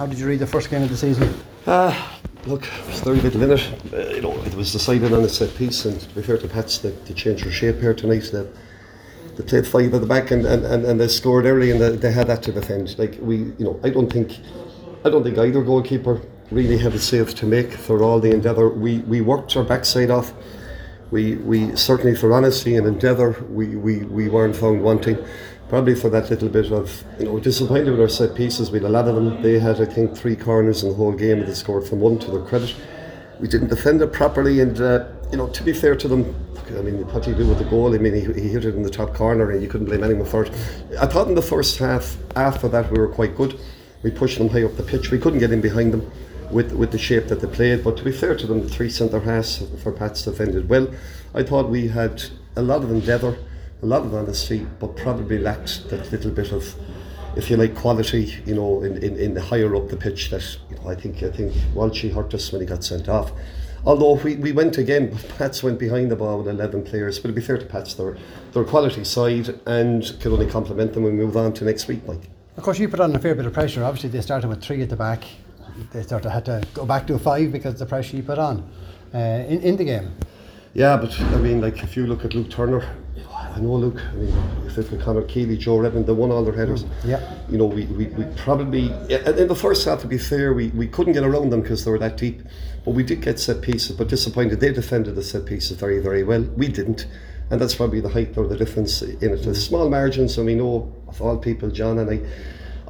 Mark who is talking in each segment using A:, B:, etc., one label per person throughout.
A: How did you read the first game of the season?
B: Uh, look, there's very little in it. Uh, you know, it was decided on a set piece, and to be fair to Pats, they, they changed their shape here tonight. They, they played five at the back, and, and, and, and they scored early, and they, they had that to defend. Like we, you know, I don't think, I don't think either goalkeeper really had a save to make for all the endeavour. We we worked our backside off. We we certainly for honesty and endeavour, we, we, we weren't found wanting probably for that little bit of you know disappointed with our set pieces. We had a lot of them. They had I think three corners in the whole game, and they scored from one to their credit. We didn't defend it properly, and uh, you know to be fair to them, I mean what do you do with the goal? I mean he, he hit it in the top corner, and you couldn't blame anyone for it. I thought in the first half, after that, we were quite good. We pushed them high up the pitch. We couldn't get in behind them. With, with the shape that they played, but to be fair to them, the three centre halves for Pats defended well. I thought we had a lot of endeavour a lot of honesty, but probably lacked that little bit of, if you like, quality. You know, in, in, in the higher up the pitch. That you know, I think I think Walshy hurt us when he got sent off. Although we, we went again, Pats went behind the ball with 11 players. But to be fair to Pats, they're, they're a quality side and can only compliment them when we move on to next week, Mike.
A: Of course, you put on a fair bit of pressure. Obviously, they started with three at the back. They sort of had to go back to a five because of the pressure you put on uh, in, in the game.
B: Yeah, but I mean, like if you look at Luke Turner, I know Luke. I mean, if it's with Conor Keeley, Joe Redmond, they won all their headers.
A: Mm, yeah.
B: You know, we, we, we probably in the first half, to be fair, we, we couldn't get around them because they were that deep. But we did get set pieces. But disappointed, they defended the set pieces very very well. We didn't, and that's probably the height or the difference in it. There's a small margins, and we know of all people, John and I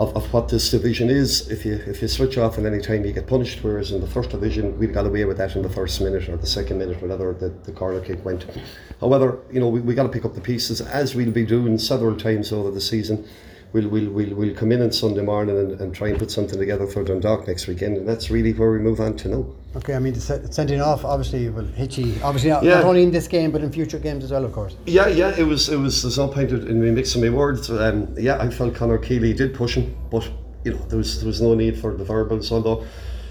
B: of, of what this division is. If you if you switch off at any time, you get punished. Whereas in the first division, we got away with that in the first minute or the second minute, whatever the, the corner kick went. However, you know we, we got to pick up the pieces as we'll be doing several times over the season. We'll, we'll, we'll, we'll come in on Sunday morning and, and try and put something together for Dundalk next weekend, and that's really where we move on to now.
A: Okay, I mean, the sending off obviously will hit you, obviously not,
B: Yeah.
A: not only in this game but in future games as well, of course.
B: Yeah, yeah, it was. It was. There's no point in me mixing my words. Um, yeah, I felt Conor Keeley did push him, but you know there was there was no need for the verbals. Although,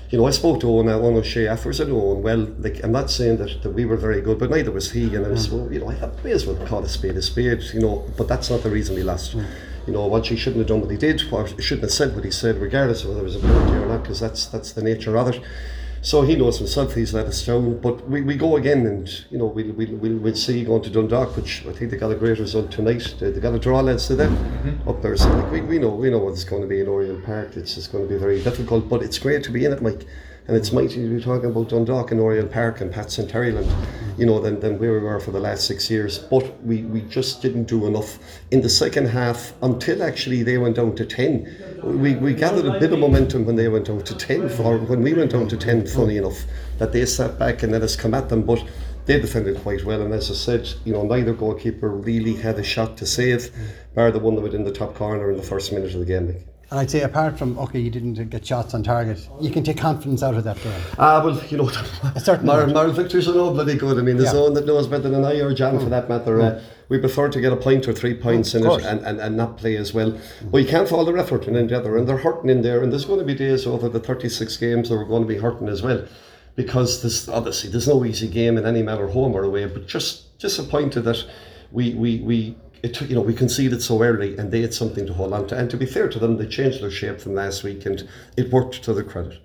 B: you know, I spoke to Owen, uh, Owen O'Shea afterwards. I know Owen well. Like I'm not saying that, that we were very good, but neither was he. And I was, mm. well, you know, I may as well call a spade a spade. You know, but that's not the reason we lost. Mm. You know, what he shouldn't have done what he did, or shouldn't have said what he said, regardless of whether it was a penalty or not, because that's that's the nature of it. So he knows himself he's let us down. But we, we go again and, you know, we'll, we'll, we'll, we'll see going to Dundalk, which I think they got a great result tonight. They, they got a draw, lads, to them mm-hmm. up there. So like, we, we know we know what it's going to be in Oriel Park. It's just going to be very difficult, but it's great to be in it, Mike. And it's mighty to be talking about Dundalk and Oriel Park and Pats and Terryland, you know, than, than where we were for the last six years. But we, we just didn't do enough in the second half until actually they went down to 10. We, we gathered a bit of momentum when they went down to 10, for when we went down to 10, funny enough, that they sat back and let us come at them. But they defended quite well, and as I said, you know, neither goalkeeper really had a shot to save, bar the one that was in the top corner in the first minute of the game.
A: And I'd say apart from okay, you didn't get shots on target, you can take confidence out of that game.
B: Ah, well, you know,
A: certain
B: Mar- Victor's are no bloody good. I mean, there's
A: Yeah.
B: no one that knows better than I or John for that matter. Uh, we prefer to get a point or three points in it and, and, and not play as well. But you can't fall their effort in the other, and they're hurting in there. And there's going to be days over the 36 games that we're going to be hurting as well. Because there's obviously there's no easy game in any matter home or away, but just disappointed that we we, we it you know we conceded so early and they had something to hold on to. And to be fair to them, they changed their shape from last week and it worked to their credit.